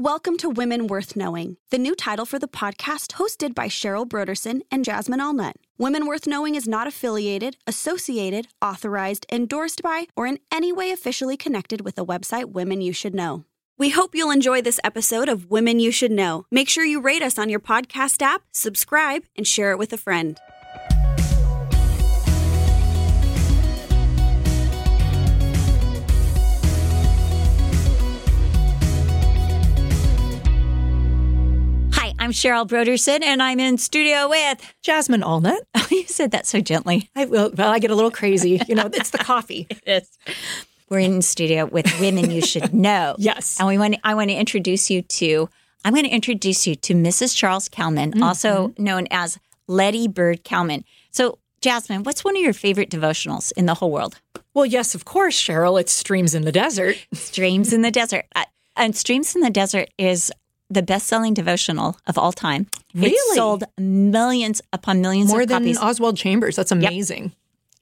Welcome to Women Worth Knowing, the new title for the podcast hosted by Cheryl Brodersen and Jasmine Allnut. Women Worth Knowing is not affiliated, associated, authorized, endorsed by, or in any way officially connected with the website Women You Should Know. We hope you'll enjoy this episode of Women You Should Know. Make sure you rate us on your podcast app, subscribe, and share it with a friend. I'm Cheryl Brodersen, and I'm in studio with. Jasmine Allnut. you said that so gently. I will. Well, I get a little crazy. You know, it's the coffee. Yes. We're in studio with women you should know. Yes. And we want. I want to introduce you to. I'm going to introduce you to Mrs. Charles Cowman, also known as Lettie Burd Cowman. So, Jasmine, what's one of your favorite devotionals in the whole world? Well, yes, of course, Cheryl. It's Streams in the Desert. Streams in the Desert. Uh, and Streams in the Desert is the best-selling devotional of all time. It Really? sold millions upon millions More of than copies. Oswald Chambers. That's amazing.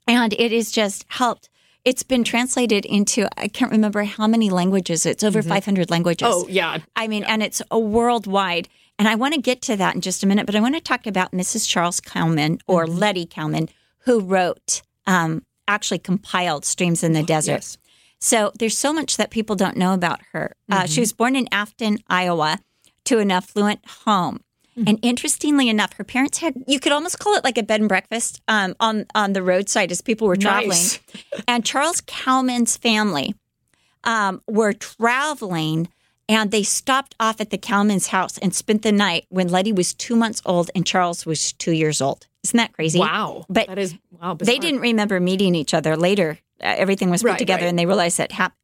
and it has just helped. It's been translated into I can't remember how many languages. It's over 500 languages. Oh, yeah. I mean, and it's a worldwide. And I want to get to that in just a minute, but I want to talk about Mrs. Charles Cowman or Mm-hmm. Lettie Cowman, who wrote, um, actually compiled Streams in the Desert. Yes. So there's so much that people don't know about her. Uh, Mm-hmm. she was born in Afton, Iowa, to an affluent home. Mm-hmm. And interestingly enough, her parents had you could almost call it like a bed and breakfast um, on on the roadside as people were traveling. Nice. And Charles Cowman's family um, were traveling and they stopped off at the Cowman's house and spent the night when Lettie was two months old and Charles was two years old. Isn't that crazy? Wow. But that is, wow. they didn't remember meeting each other later. Uh, everything was put Right, together right. and they realized that happened.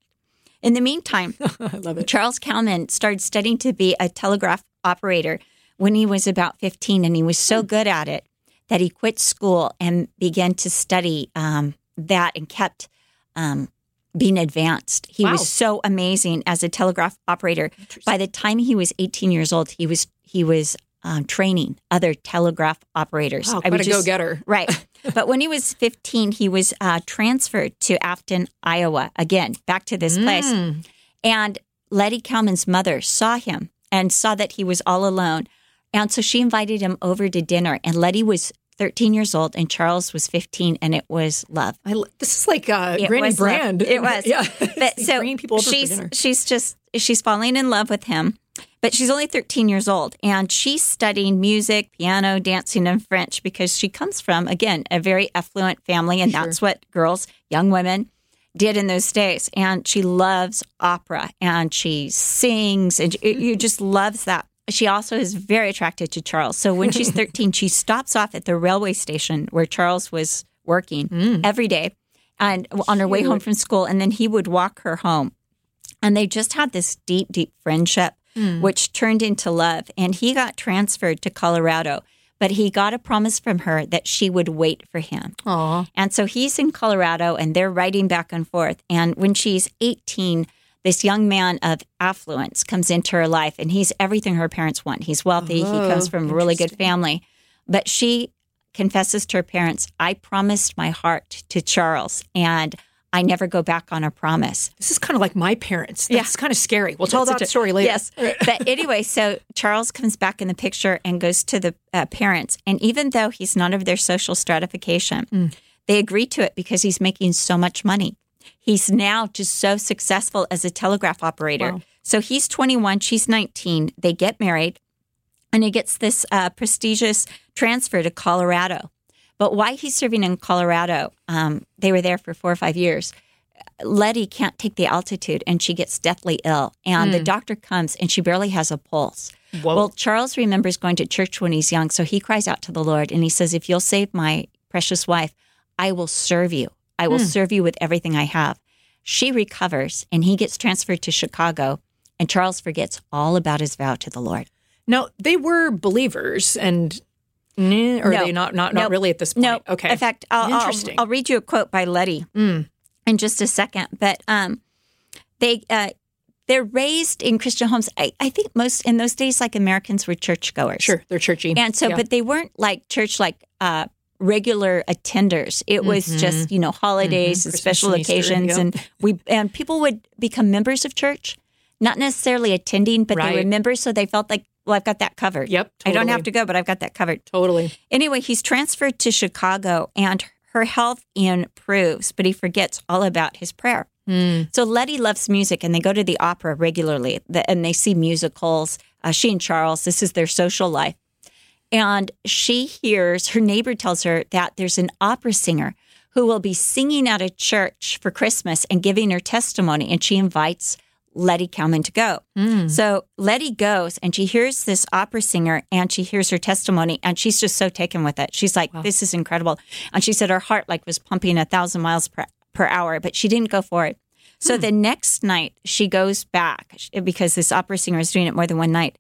In the meantime, I love it. Charles Cowman started studying to be a telegraph operator when he was about 15, and he was Hmm. so good at it that he quit school and began to study um, that and kept um, being advanced. He Wow. was so amazing as a telegraph operator. By the time he was 18 years old, he was he was um, training other telegraph operators. Wow, I quite was a just- go-getter. Right. but when he was 15, he was uh, transferred to Afton, Iowa. Again, back to this place. Mm. And Lettie Cowman's mother saw him and saw that he was all alone. And so she invited him over to dinner. And Lettie was 13 years old and Charles was 15, and it was love. I, this is like uh, It Granny was love. Brand. It was. yeah. But so she's she's just she's falling in love with him, but she's only 13 years old and she's studying music, piano, dancing, and French because she comes from again a very affluent family, and that's what girls, young women, did in those days. And she loves opera and she sings, and you you just loves that. She also is very attracted to Charles. So when she's 13, she stops off at the railway station where Charles was working Mm. every day and on her way home from school and then he would walk her home and they just had this deep deep friendship Hmm. which turned into love and he got transferred to colorado. But he got a promise from her that she would wait for him. Aw. and so he's in colorado and they're riding back and forth. And when she's 18 this young man of affluence comes into her life and he's everything her parents want. He's wealthy. He Oh, comes from a really good family. But she confesses to her parents, I promised my heart to Charles and I never go back on a promise. This is kind of like my parents. Yeah. That's kind of scary. We'll tell That's that story later. Yes. but anyway, so Charles comes back in the picture and goes to the uh, parents. And even though he's not of their social stratification, Mm. they agree to it because he's making so much money. He's now just so successful as a telegraph operator. Wow. So he's 21, she's 19. They get married, and he gets this uh, prestigious transfer to Colorado. But why he's serving in Colorado, um, they were there for four or five years. Lettie can't take the altitude and she gets deathly ill. And the doctor comes and she barely has a pulse. Whoa. Well, Charles remembers going to church when he's young. So he cries out to the Lord and he says, If you'll save my precious wife, I will serve you. I will serve you with everything I have. She recovers and he gets transferred to Chicago. And Charles forgets all about his vow to the Lord. Now they were believers, and nah, or are they not? Not No. not really at this point. No. Okay. In fact, I'll, I'll, I'll read you a quote by Lettie Mm. in just a second. But um, they uh, they're raised in Christian homes. I, I think most in those days, like Americans were churchgoers. Sure, they're churchy. And so, Yeah. but they weren't like church like uh, regular attenders. It was just you know holidays and Mm-hmm. Christmas special and occasions, and we and people would become members of church. not necessarily attending, but Right. they remember, so they felt like, well, I've got that covered. Yep, I don't have to go, but I've got that covered. Totally. Anyway, he's transferred to Chicago and her health improves, but he forgets all about his prayer. So Lettie loves music and they go to the opera regularly and they see musicals. Uh, she and Charles, this is their social life. And she hears, her neighbor tells her that there's an opera singer who will be singing at a church for Christmas and giving her testimony. And she invites Lettie Cowman to go. So Lettie goes and she hears this opera singer and she hears her testimony and she's just so taken with it. She's like, this is incredible. And she said her heart like was pumping a thousand miles per, per hour, but she didn't go for it. So the next night she goes back because this opera singer is doing it more than one night.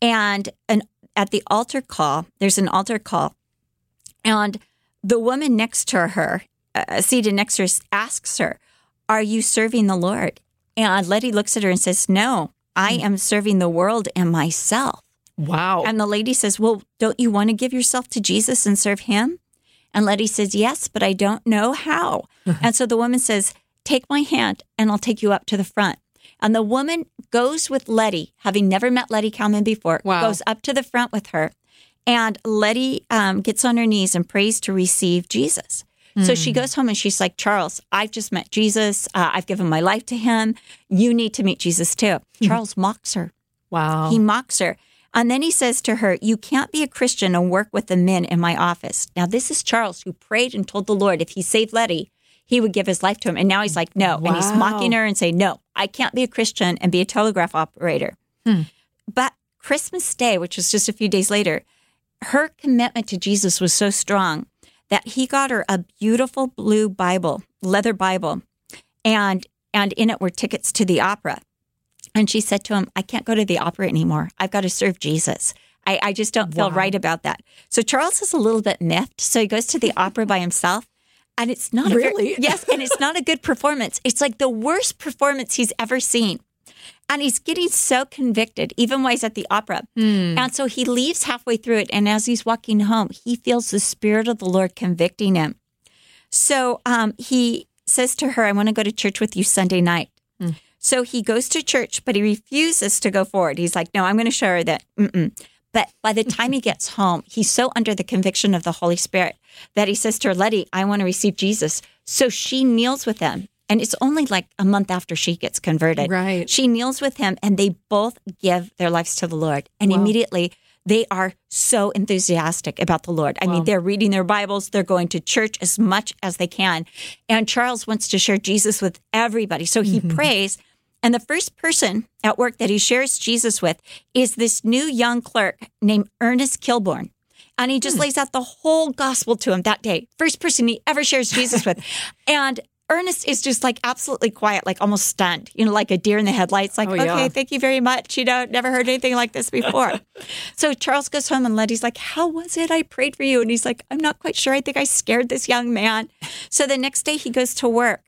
And an, at the altar call, there's an altar call and the woman next to her, uh, seated next to her, asks her, Are you serving the Lord? And Lettie looks at her and says, No, I am serving the world and myself. Wow. And the lady says, Well, don't you want to give yourself to Jesus and serve him? And Lettie says, Yes, but I don't know how. and so the woman says, Take my hand and I'll take you up to the front. And the woman goes with Lettie, having never met Lettie Cowman before, Wow. goes up to the front with her. And Letty um, gets on her knees and prays to receive Jesus. So she hmm. goes home and she's like, Charles, I've just met Jesus. Uh, I've given my life to him. You need to meet Jesus too. Hmm. Charles mocks her. wow. He mocks her. And then he says to her, You can't be a Christian and work with the men in my office. Now, this is Charles who prayed and told the Lord if he saved Lettie, he would give his life to him. And now he's like, No. And he's mocking her and saying, No, I can't be a Christian and be a telegraph operator. Hmm. But Christmas Day, which was just a few days later, her commitment to Jesus was so strong that he got her a beautiful blue Bible, leather Bible, and and in it were tickets to the opera. And she said to him, I can't go to the opera anymore. I've got to serve Jesus. I, I just don't feel Wow. right about that. So Charles is a little bit miffed. So he goes to the opera by himself. And it's not a very- Really? yes, and it's not a good performance. It's like the worst performance he's ever seen. And he's getting so convicted, even while he's at the opera. And so he leaves halfway through it. And as he's walking home, he feels the Spirit of the Lord convicting him. So um, he says to her, I want to go to church with you Sunday night. So he goes to church, but he refuses to go forward. He's like, no, I'm going to show her that. Mm-mm. But by the time he gets home, he's so under the conviction of the Holy Spirit that he says to her, Lettie, I want to receive Jesus. So she kneels with him. And it's only like a month after she gets converted. Right. She kneels with him and they both give their lives to the Lord. And immediately they are so enthusiastic about the Lord. I mean, they're reading their Bibles, they're going to church as much as they can. And Charles wants to share Jesus with everybody. So he prays. And the first person at work that he shares Jesus with is this new young clerk named Ernest Kilbourne. And he just hmm. lays out the whole gospel to him that day. First person he ever shares Jesus with. And Ernest is just like absolutely quiet, like almost stunned, you know, like a deer in the headlights, like, Oh, yeah. okay, thank you very much. You know, never heard anything like this before. so Charles goes home and Lettie's like, How was it? I prayed for you. And he's like, I'm not quite sure. I think I scared this young man. So the next day he goes to work.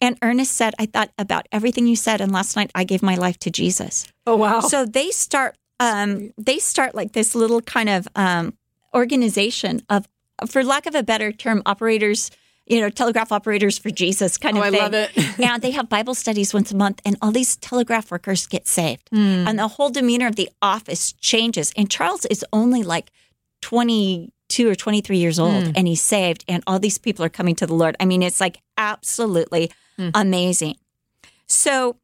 And Ernest said, I thought about everything you said. And last night I gave my life to Jesus. Oh wow. So they start um, they start like this little kind of um, organization of, for lack of a better term, operators, you know, telegraph operators for Jesus kind of Oh, of I thing. love it. and they have Bible studies once a month, and all these telegraph workers get saved, Hmm. and the whole demeanor of the office changes. And Charles is only like twenty two or twenty three years old, Hmm. and he's saved, and all these people are coming to the Lord. I mean, it's like absolutely Hmm. amazing. So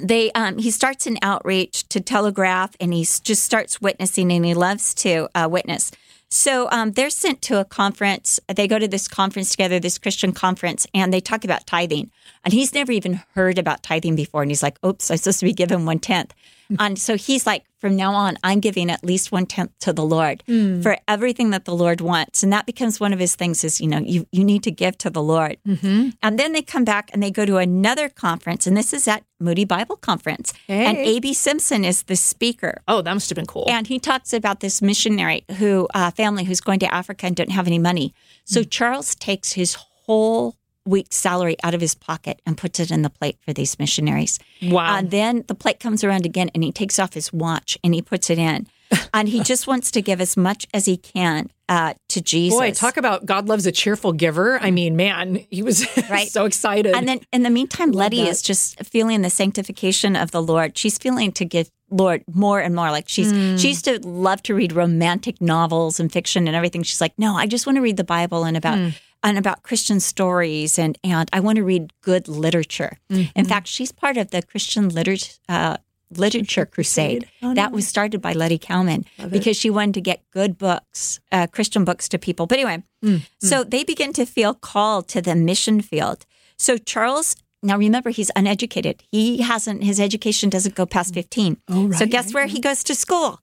they um, he starts an outreach to telegraph and he just starts witnessing and he loves to uh, witness so um, they're sent to a conference. They go to this conference together this christian conference and they talk about tithing and he's never even heard about tithing before and he's like oops i'm supposed to be given one tenth and so he's like from now on i'm giving at least one tenth to the lord hmm. for everything that the lord wants and that becomes one of his things is you know you, you need to give to the lord mm-hmm. and then they come back and they go to another conference, and this is at Moody Bible Conference. And A.B. Simpson is the speaker. oh, that must have been cool. And he talks about this missionary who, uh, family who's going to Africa and don't have any money. So hmm. Charles takes his whole week's salary out of his pocket and puts it in the plate for these missionaries. Wow. And then the plate comes around again and he takes off his watch and he puts it in. and he just wants to give as much as he can uh, to Jesus. Boy, talk about God loves a cheerful giver. I mean, man, he was Right. so excited. And then in the meantime, Lettie that. is just feeling the sanctification of the Lord. She's feeling to give Lord more and more. Like she's Hmm. she used to love to read romantic novels and fiction and everything. She's like, no, I just want to read the Bible and about Hmm. And about Christian stories and and I want to read good literature. Mm-hmm. In fact, she's part of the Christian literature. Uh, Literature crusade Oh, that was started by Lettie Cowman because she wanted to get good books, uh, Christian books to people. But anyway, Mm, so they begin to feel called to the mission field. So Charles, now remember, he's uneducated. He hasn't, his education doesn't go past 15. Oh, So guess right, where he goes to school?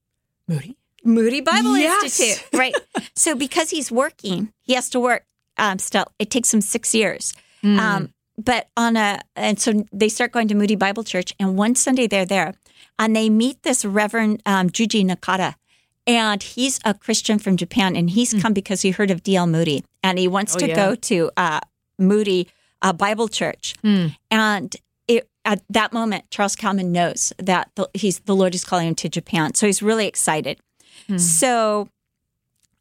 Moody. Moody Bible Yes. Institute. Right. so because he's working, he has to work um, still. It takes them six years. Hmm. Um, but on a, and so they start going to Moody Bible Church. And one Sunday they're there and they meet this Reverend um, Juji Nakata. And he's a Christian from Japan, and he's come because he heard of D.L. Moody, and he wants Hmm. Oh, to yeah. go to uh, Moody uh, Bible Church. Hmm. And it, at that moment, Charles Cowman knows that the, he's the Lord is calling him to Japan, so he's really excited. So,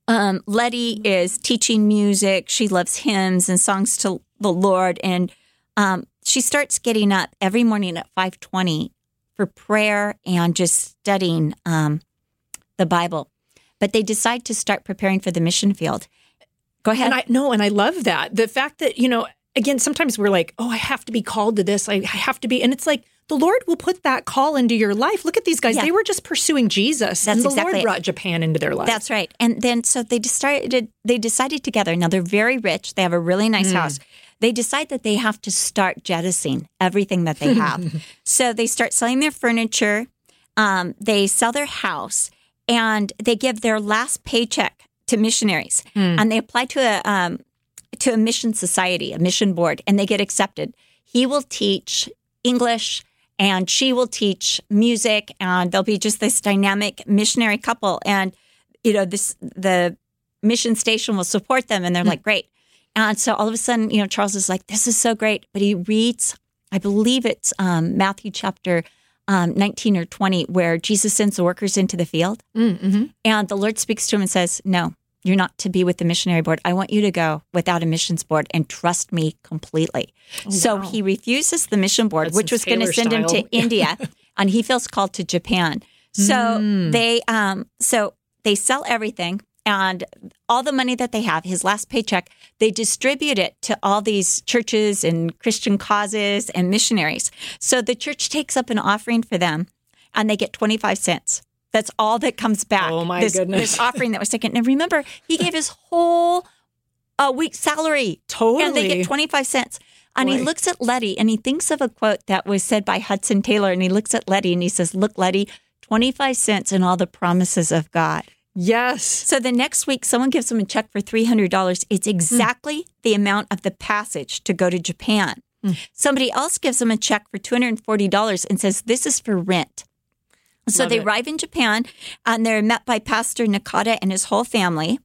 um, Lettie is teaching music. She loves hymns and songs to the Lord, and um, she starts getting up every morning at five twenty for prayer and just studying um, the Bible. But they decide to start preparing for the mission field. Go ahead. And I no, and I love that. The fact that, you know, again, sometimes we're like, oh, I have to be called to this. I I have to be. And it's like, the Lord will put that call into your life. Look at these guys. Yeah. They were just pursuing Jesus. That's and the exactly Lord it. brought Japan into their life. That's right. And then so they decided they decided together. Now they're very rich. They have a really nice house. They decide that they have to start jettisoning everything that they have. so they start selling their furniture. Um, they sell their house, and they give their last paycheck to missionaries, and they apply to a um, to a mission society, a mission board, and they get accepted. He will teach English and she will teach music and they'll be just this dynamic missionary couple. And you know this the mission station will support them and they're like great. And so all of a sudden you know charles is like this is so great. But he reads i believe it's um, matthew chapter um, 19 or 20 where jesus sends the workers into the field. Mm-hmm. and the lord speaks to him and says no you're not to be with the missionary board. I want you to go without a missions board and trust me completely. so he refuses the mission board, That's which was going to send him to India, and he feels called to Japan. So they, um, so they sell everything and all the money that they have, his last paycheck, they distribute it to all these churches and Christian causes and missionaries. So the church takes up an offering for them, and they get twenty five cents. That's all that comes back. Oh, my this, goodness. This offering that was taken. And remember, he gave his whole uh, week's salary. Totally. And they get 25 cents. And he looks at Lettie and he thinks of a quote that was said by Hudson Taylor. And he looks at Lettie and he says, Look, Lettie, 25 cents and all the promises of God. Yes. So the next week, someone gives him a check for $300. It's exactly the amount of the passage to go to Japan. Somebody else gives him a check for $240 and says, This is for rent. So Love they it. arrive in Japan and they're met by Pastor Nakata and his whole family.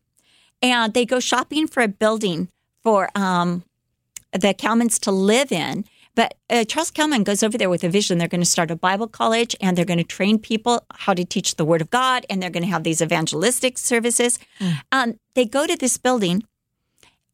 And they go shopping for a building for um, the Cowmans to live in. But uh, Charles Cowman goes over there with a vision. They're going to start a Bible college and they're going to train people how to teach the Word of God and they're going to have these evangelistic services. Um, they go to this building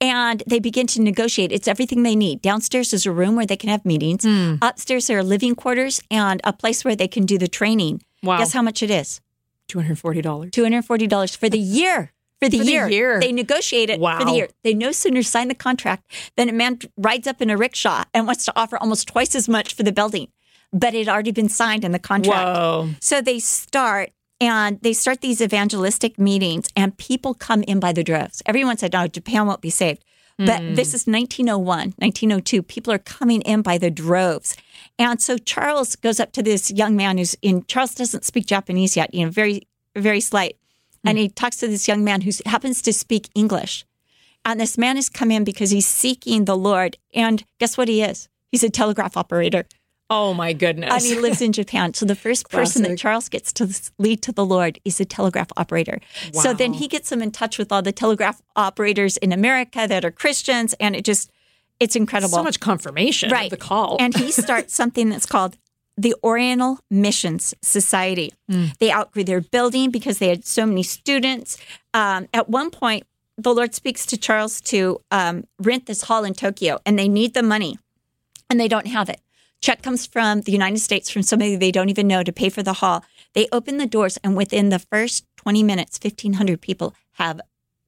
and they begin to negotiate. It's everything they need. Downstairs is a room where they can have meetings. Hmm. Upstairs there are living quarters and a place where they can do the training. Wow. Guess how much it is? $240. Two hundred forty dollars for the year. For the, For the year. year. They negotiate it for the year. They no sooner sign the contract than a man rides up in a rickshaw and wants to offer almost twice as much for the building. But it had already been signed in the contract. Whoa. So they start and they start these evangelistic meetings and people come in by the droves. Everyone said, no, Japan won't be saved. But hmm. this is 1901, 1902. People are coming in by the droves. And so Charles goes up to this young man who's in, Charles doesn't speak Japanese yet, you know, very, very slight. And hmm. he talks to this young man who happens to speak English. And this man has come in because he's seeking the Lord. And guess what he is? He's a telegraph operator Oh, my goodness. and he lives in Japan. So the first person that Charles gets to lead to the Lord is a telegraph operator. So then he gets him in touch with all the telegraph operators in America that are Christians, and it just it's incredible. so much confirmation right of the call. and he starts something that's called the Oriental Missions Society. They outgrew their building because they had so many students. Um, at one point, the Lord speaks to Charles to um, rent this hall in Tokyo, and they need the money, and they don't have it. Check comes from the United States from somebody they don't even know to pay for the hall. They open the doors, and within the first 20 minutes, 1,500 people have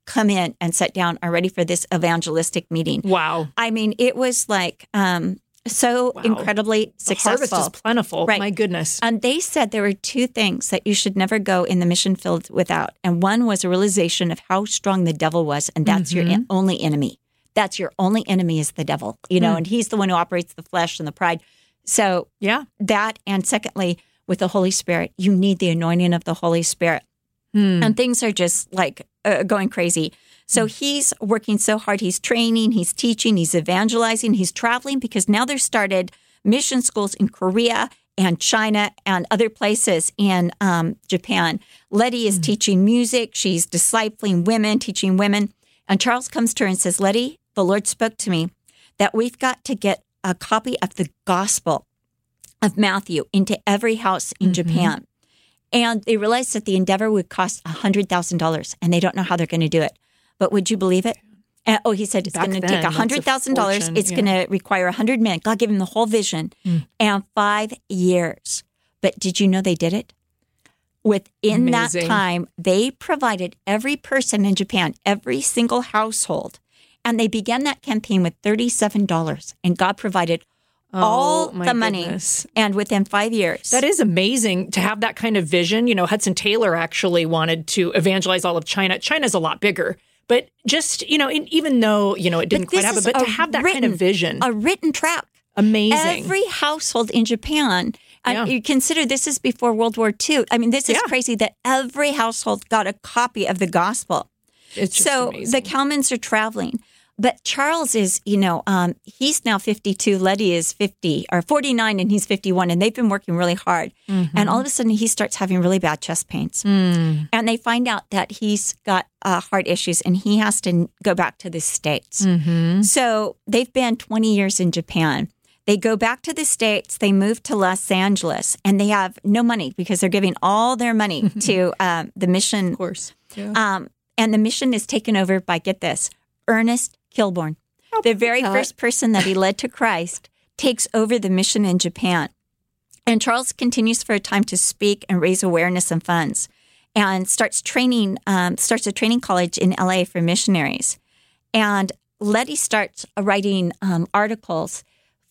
come in and sat down, are ready for this evangelistic meeting. Wow. I mean, it was like um, so Wow. incredibly The harvest successful. is plentiful. Right. My goodness. And they said there were two things that you should never go in the mission field without. And one was a realization of how strong the devil was. And that's your en- only enemy. That's your only enemy is the devil, you know, and he's the one who operates the flesh and the pride. So Yeah. that, and secondly, with the Holy Spirit, you need the anointing of the Holy Spirit. And things are just like uh, going crazy. So he's working so hard. He's training, he's teaching, he's evangelizing, he's traveling because now there's started mission schools in Korea and China and other places in um, Japan. Lettie is teaching music. She's discipling women, teaching women. And Charles comes to her and says, Lettie, the Lord spoke to me that we've got to get a copy of the gospel of Matthew into every house in mm-hmm. Japan. And they realized that the endeavor would cost $100,000 and they don't know how they're going to do it. But would you believe it? Oh, he said it's going to take a $100,000. fortune, It's yeah. going to require 100 men. God gave him the whole vision mm. and five years. But did you know they did it? Within Amazing. that time, they provided every person in Japan, every single household, and they began that campaign with $37. And God provided oh all Oh, my the money. goodness. And within five years, That is amazing to have that kind of vision. You know, Hudson Taylor actually wanted to evangelize all of China. China's a lot bigger, but just, you know, even though, you know, it didn't quite happen, but to have that kind of written- vision, a written track. amazing. Every household in Japan, Yeah. you consider this is before World War II. I mean, this is Yeah. crazy that every household got a copy of the gospel. it's so amazing. the Cowmans are traveling. But Charles is, you know, um, he's now 52. Lettie is 50 or 49 and he's 51. And they've been working really hard. Mm-hmm. And all of a sudden he starts having really bad chest pains. Mm. And they find out that he's got uh, heart issues and he has to go back to the States. Mm-hmm. So they've been 20 years in Japan. They go back to the States, they move to Los Angeles, and they have no money because they're giving all their money to um, the mission. of course. Yeah. Um, and the mission is taken over by, get this, Ernest Kilbourne. the very first person that he led to Christ takes over the mission in Japan. And Charles continues for a time to speak and raise awareness and funds and starts training, um, starts a training college in LA for missionaries. And Lettie starts writing um, articles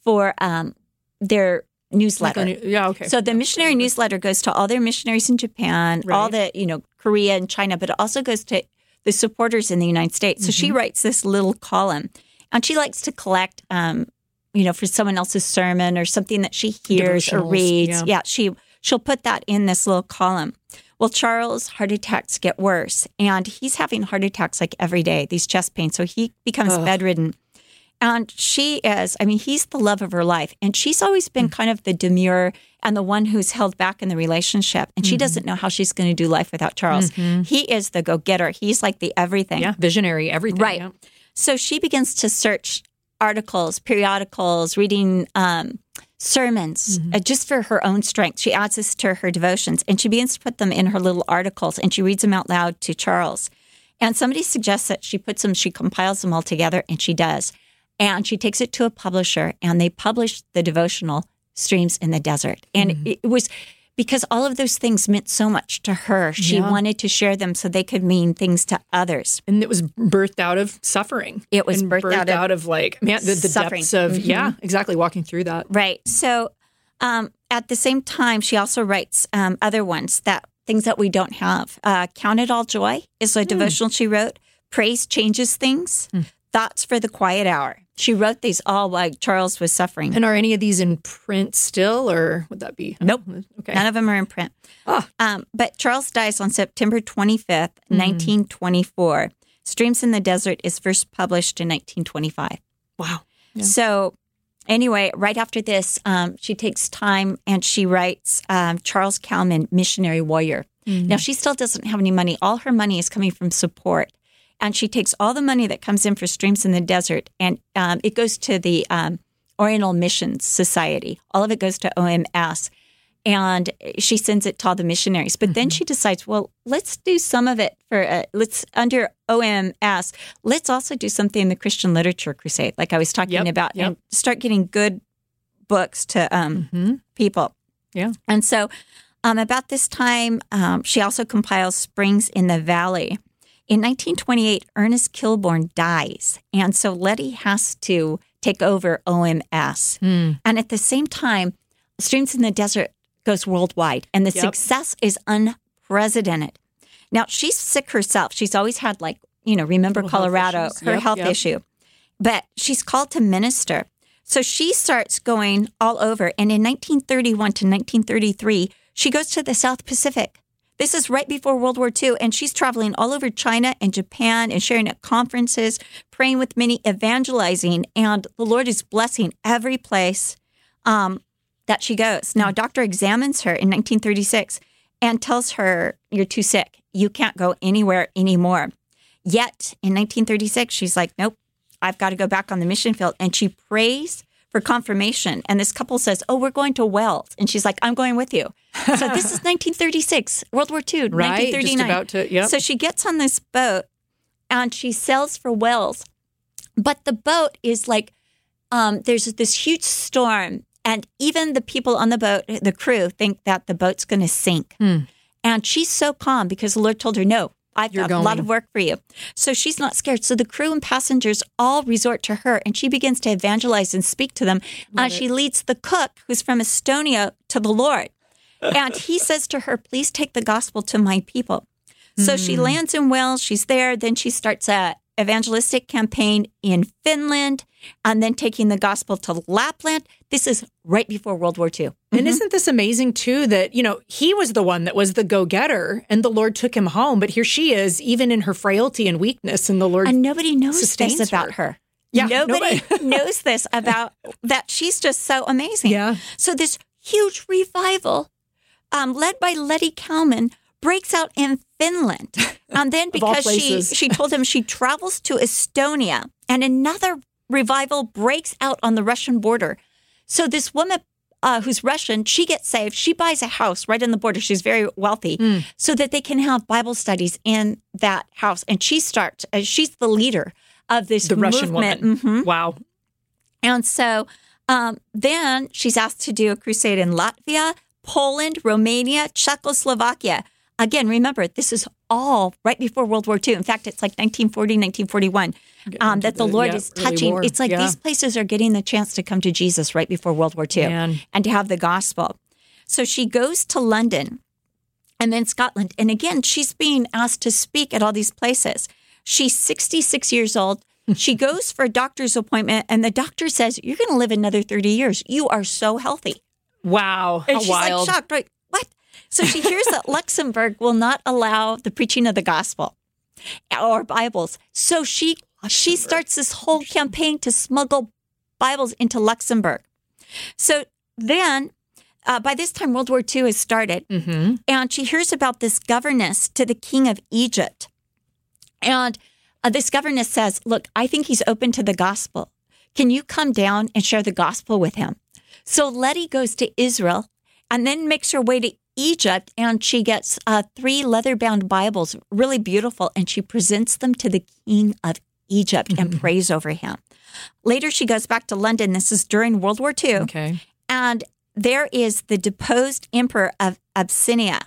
for um, their newsletter. Like yeah, okay. So the missionary newsletter goes to all their missionaries in Japan, all the, you know, Korea and China, but it also goes to the supporters in the United States. So Mm-hmm. she writes this little column and she likes to collect, um, you know, for someone else's sermon or something that she hears or reads. yeah. Yeah, she she'll put that in this little column. Well, Charles' heart attacks get worse, and he's having heart attacks like every day, these chest pains. So he becomes bedridden. And she is, I mean, he's the love of her life. And she's always Mm. been kind of the demure and the one who's held back in the relationship. And Mm-hmm. she doesn't know how she's going to do life without Charles. He is the go getter, he's like the everything. yeah, visionary, everything. Right. yeah. So she begins to search articles, periodicals, reading um, sermons Mm-hmm. uh, just for her own strength. She adds this to her devotions and she begins to put them in her little articles and she reads them out loud to Charles. And somebody suggests that she puts them, she compiles them all together and she does. And she takes it to a publisher and they publish the devotional Streams in the Desert. And Mm-hmm. it was because all of those things meant so much to her. She Yeah. wanted to share them so they could mean things to others. And it was birthed out of suffering. It was And birthed out of like man, the, the suffering. depths of Mhm. yeah, exactly. Walking through that. Right. So um, at the same time, she also writes um, other ones that things that we don't have. Uh, Count it all joy is a devotional she wrote. Praise changes things. Thoughts for the quiet hour. She wrote these all while Charles was suffering. And are any of these in print still, or would that be? Nope. Okay. None of them are in print. Ah. Um, but Charles dies on September 25th, Mm-hmm. 1924. Streams in the Desert is first published in 1925. wow. Yeah. So, anyway, right after this, um, she takes time and she writes um, Charles Cowman, Missionary Warrior. Mm-hmm. Now, she still doesn't have any money. All her money is coming from support. And she takes all the money that comes in for Streams in the Desert and um, it goes to the um, Oriental Missions Society. All of it goes to OMS. And she sends it to all the missionaries. But then she decides, well, let's do some of it for, uh, let's, under OMS, let's also do something in the Christian Literature Crusade, like I was talking Yep, about, yep. and start getting good books to um, Mhm. people. Yeah. And so, um, about this time, um, she also compiles Springs in the Valley. In 1928, Ernest Kilbourne dies. And so Lettie has to take over OMS. Hmm. And at the same time, Streams in the Desert goes worldwide, and the Yep. success is unprecedented. Now, she's sick herself. She's always had, like, you know, remember Little Colorado, issues. her Yep, health yep. issue. But she's called to minister. So she starts going all over. And in 1931 to 1933, she goes to the South Pacific. This is right before World War II. And she's traveling all over China and Japan and sharing at conferences, praying with many, evangelizing. And the Lord is blessing every place um, that she goes. Now, a doctor examines her in 1936 and tells her, You're too sick. You can't go anywhere anymore. Yet in 1936, she's like, Nope, I've got to go back on the mission field. And she prays for confirmation. And this couple says, Oh, we're going to Wales. And she's like, I'm going with you. So this is 1936, World War II, Right, just about to- yep. So she gets on this boat and she sails for Wales. But the boat is like, um, there's this huge storm. And even the people on the boat, the crew, think that the boat's going to sink. Hmm. And she's so calm because the Lord told her, no, I've You're got a lot of work for you. So she's not scared. So the crew and passengers all resort to her and she begins to evangelize and speak to them. Uh, she leads the cook, who's from Estonia, to the Lord. And he says to her, please take the gospel to my people. So Hmm. she lands in Wales. She's there. Then she starts a evangelistic campaign in Finland and then taking the gospel to Lapland. This is right before World War II. And isn't this amazing too that, you know, he was the one that was the go getter and the Lord took him home. But here she is, even in her frailty and weakness, and the Lord. And nobody knows sustains this about her. her. Yeah, nobody nobody. knows this about that. She's just so amazing. Yeah. So this huge revival, um, led by Lettie Cowman, breaks out in Finland, and then because she she told him she travels to Estonia, and another revival breaks out on the Russian border. So this woman. Uh, who's Russian? She gets saved. She buys a house right on the border. She's very wealthy, Hmm. so that they can have Bible studies in that house. And she starts. Uh, she's the leader of this the Russian movement. woman. Mhm. Wow. And so um, then she's asked to do a crusade in Latvia, Poland, Romania, Czechoslovakia. Again, remember, this is all right before World War II. In fact, it's like 1940, 1941 um, that the the- Lord yeah, is touching. war. It's like Yeah. these places are getting the chance to come to Jesus right before World War II Man. and to have the gospel. So she goes to London and then Scotland. And again, she's being asked to speak at all these places. She's 66 years old. She goes for a doctor's appointment, and the doctor says, You're going to live another 30 years. You are so healthy. Wow. And How she's wild. like shocked, right? What? So she hears that Luxembourg will not allow the preaching of the gospel or Bibles. So she she starts this whole campaign to smuggle Bibles into Luxembourg. So then, uh, by this time, World War II has started, hmm and she hears about this governess to the king of Egypt. And uh, this governess says, Look, I think he's open to the gospel. Can you come down and share the gospel with him? So Lettie goes to Israel and then makes her way to Egypt, and she gets uh, three leather bound Bibles, really beautiful, and she presents them to the king of Egypt and prays over him. Later, she goes back to London. This is during World War II. Okay. And there is the deposed emperor of Abyssinia,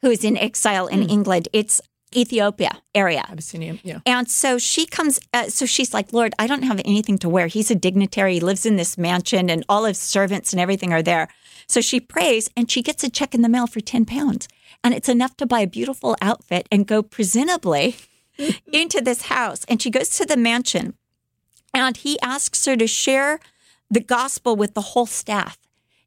who is in exile in England. It's Ethiopia area. Abyssinia. Yeah. And so she comes, uh, so she's like, Lord, I don't have anything to wear. He's a dignitary. He lives in this mansion, and all his servants and everything are there. So she prays, and she gets a check in the mail for 10 pounds. And it's enough to buy a beautiful outfit and go presentably into this house. And she goes to the mansion, and he asks her to share the gospel with the whole staff.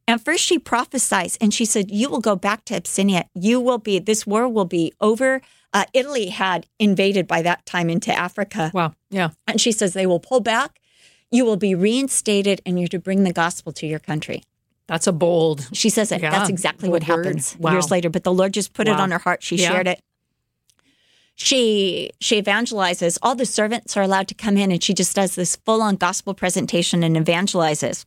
And first she prophesies and she said, You will go back to Abyssinia. You will be, this war will be over. Uh, Italy had invaded by that time into Africa. Wow. Yeah. And she says, They will pull back. You will be reinstated and you're to bring the gospel to your country. That's a bold. She says it. Yeah, That's exactly what word. happens Wow. years later. But the Lord just put it on her heart. She Yeah. shared it. She she evangelizes. All the servants are allowed to come in, and she just does this full on gospel presentation and evangelizes.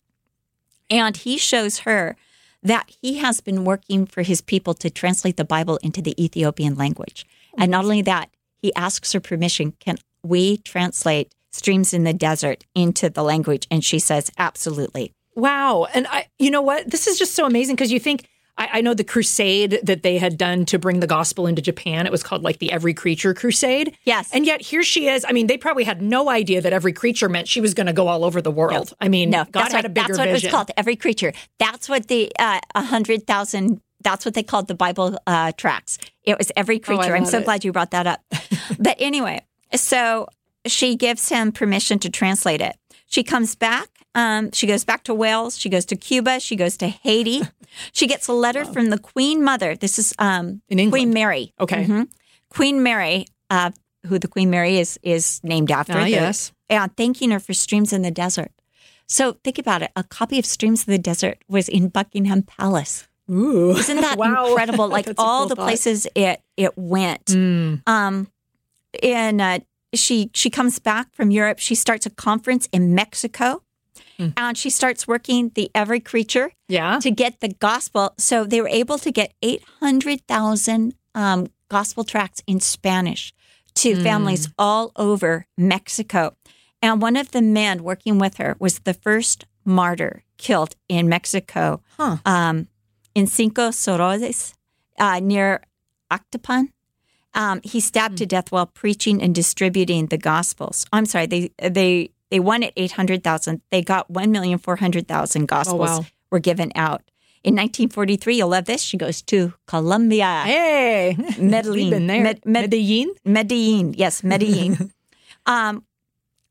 And he shows her that he has been working for his people to translate the Bible into the Ethiopian language. And not only that, he asks her permission can we translate streams in the desert into the language? And she says, absolutely. Wow. And I, you know what? This is just so amazing because you think, I, I, know the crusade that they had done to bring the gospel into Japan. It was called like the Every Creature Crusade. Yes. And yet here she is. I mean, they probably had no idea that every creature meant she was going to go all over the world. No. I mean, no, God had what, a bigger That's what vision. it was called, Every Creature. That's what the uh, 100,000 that's what they called the Bible uh, tracts. It was every creature. Oh, I'm so it. glad you brought that up. but anyway, so she gives him permission to translate it. She comes back. Um, she goes back to Wales. She goes to Cuba. She goes to Haiti. she gets a letter wow. from the Queen Mother. This is um, Queen Mary. Okay, mm-hmm. Queen Mary, uh, who the Queen Mary is is named after. Ah, the, yes, and thanking her for streams in the desert. So think about it. A copy of Streams in the Desert was in Buckingham Palace. Ooh. Isn't that wow. incredible? Like all cool the thought. places it it went. Mm. Um, and uh, she she comes back from Europe. She starts a conference in Mexico, Mm. and she starts working the Every Creature Yeah. to get the gospel. So they were able to get eight hundred thousand um, gospel tracts in Spanish to Mm. families all over Mexico. And one of the men working with her was the first martyr killed in Mexico Huh. um, in Cinco Sorodes uh, near Actopan. Um, he stabbed Hmm. to death while preaching and distributing the Gospels. I'm sorry, they they they won at eight hundred thousand. They got one million four hundred thousand Gospels Oh, wow. were given out. In 1943, you'll love this. She goes to Colombia, Hey, Medellin, We've been there. Med- Med- Medellin. Medellin. Yes, Medellin. um,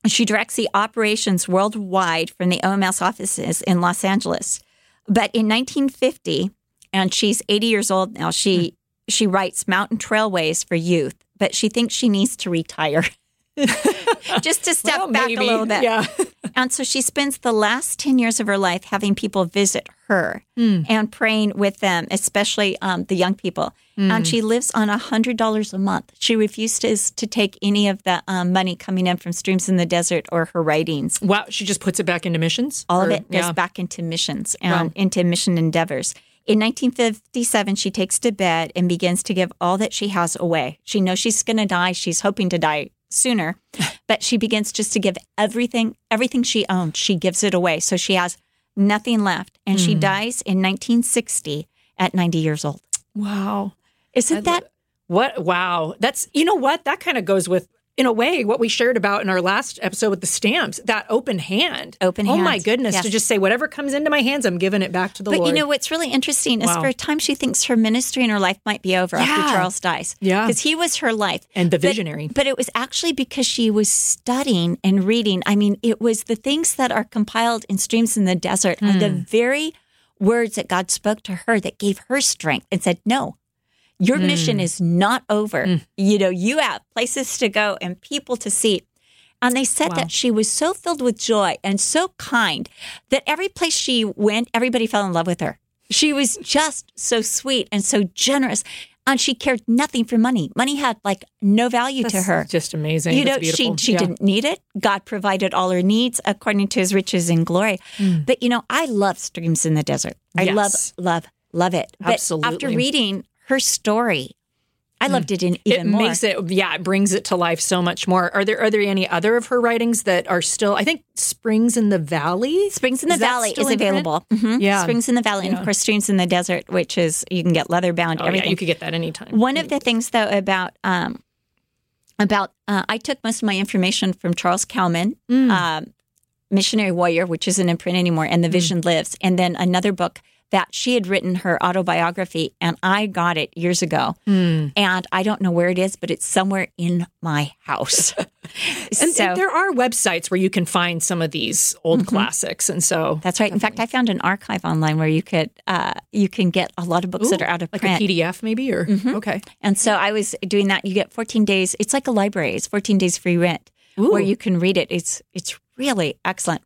she directs the operations worldwide from the OMS offices in Los Angeles. But in 1950, and she's 80 years old now, she she writes Mountain Trailways for Youth, but she thinks she needs to retire. Just to step Well, back maybe. a little bit. Yeah. And so she spends the last 10 years of her life having people visit her Hmm. and praying with them, especially um, the young people. Hmm. And she lives on $100 a month. She refuses to take any of the um, money coming in from Streams in the Desert or her writings. Wow. She just puts it back into missions. All of it goes yeah. back into missions and Wow. into mission endeavors. In 1957, she takes to bed and begins to give all that she has away. She knows she's going to die. She's hoping to die sooner, but she begins just to give everything, everything she owns. She gives it away. So she has nothing left. And Hmm. she dies in 1960 at 90 years old. Wow. Isn't I that lo- what? Wow. That's, you know what? That kind of goes with, in a way, what we shared about in our last episode with the stamps, that open hand. Open Oh my goodness. Yes. To just say, whatever comes into my hands, I'm giving it back to the But Lord. But you know what's really interesting is Wow. for a time she thinks her ministry and her life might be over Yeah. after Charles dies. Yeah. Because he was her life. and the visionary. But, it was actually because she was studying and reading. I mean, it was the things that are compiled in Streams in the Desert are the hmm. very words that God spoke to her that gave her strength and said, No, your hmm. mission is not over. Hmm. You know, you have places to go and people to see. And they said Wow. that she was so filled with joy and so kind that every place she went, everybody fell in love with her. She was just so sweet and so generous. And she cared nothing for money. Money had like no value to her. Just amazing. You know, That's she she Yeah. didn't need it. God provided all her needs according to His riches and glory. Hmm. But you know, I love Streams in the Desert. I Yes. love, love, love it. But after reading her story, I loved it in It even more. makes it, yeah, it brings it to life so much more. Are there are there any other of her writings that are still? I think Springs in the Valley. Springs in the Is Valley is available. Mhm. Yeah. Springs in the Valley, and of course, Streams in the Desert, which is you can get leather bound. Oh, yeah, you could get that anytime. One of the things, though, about um, about uh, I took most of my information from Charles Cowman, Mm. um, Missionary Warrior, which isn't in print anymore, and The Vision Lives, and then another book that she had written her autobiography, and I got it years ago, Mm. and I don't know where it is, but it's somewhere in my house. And, so and there are websites where you can find some of these old classics, and so that's right. In fact, I found an archive online where you could uh, you can get a lot of books that are out of like print. a PDF maybe, or okay, And so I was doing that. You get 14 days. It's like a library. It's 14 days free rent where you can read it. It's it's really excellent.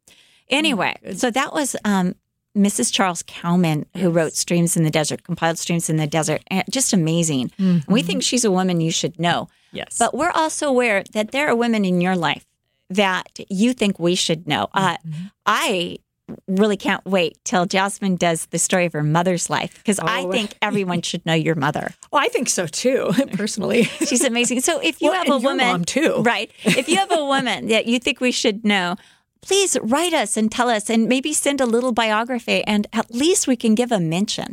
Anyway, so that was um, Mrs. Charles Cowman who wrote Streams in the Desert, compiled Streams in the Desert. Just amazing. And we think she's a woman you should know. yes, But we're also aware that there are women in your life that you think we should know. Uh, I really can't wait till Jasmine does the story of her mother's life because I Oh. think everyone should know your mother. Well, I think so too, personally. She's amazing. So if you Well, have a woman, mom, too. right? If you have a woman that you think we should know, please write us and tell us, and maybe send a little biography, and at least we can give a mention.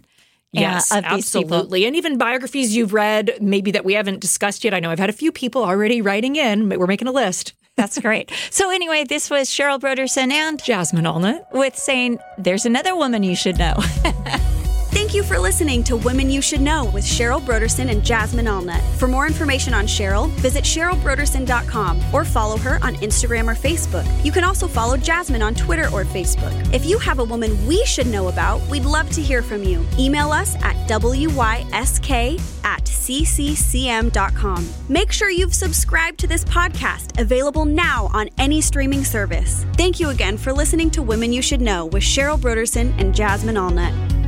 uh, Yes, of absolutely. And even biographies you've read, maybe that we haven't discussed yet. I know I've had a few people already writing in. We're making a list. That's great. So anyway, this was Cheryl Brodersen and Jasmine Allnut. with saying there's another woman you should know. Thank you for listening to Women You Should Know with Cheryl Brodersen and Jasmine Allnut. For more information on Cheryl, visit CherylBrodersen.com or follow her on Instagram or Facebook. You can also follow Jasmine on Twitter or Facebook. If you have a woman we should know about, we'd love to hear from you. Email us at wysk at cccm.com. Make sure you've subscribed to this podcast, available now on any streaming service. Thank you again for listening to Women You Should Know with Cheryl Brodersen and Jasmine Allnut.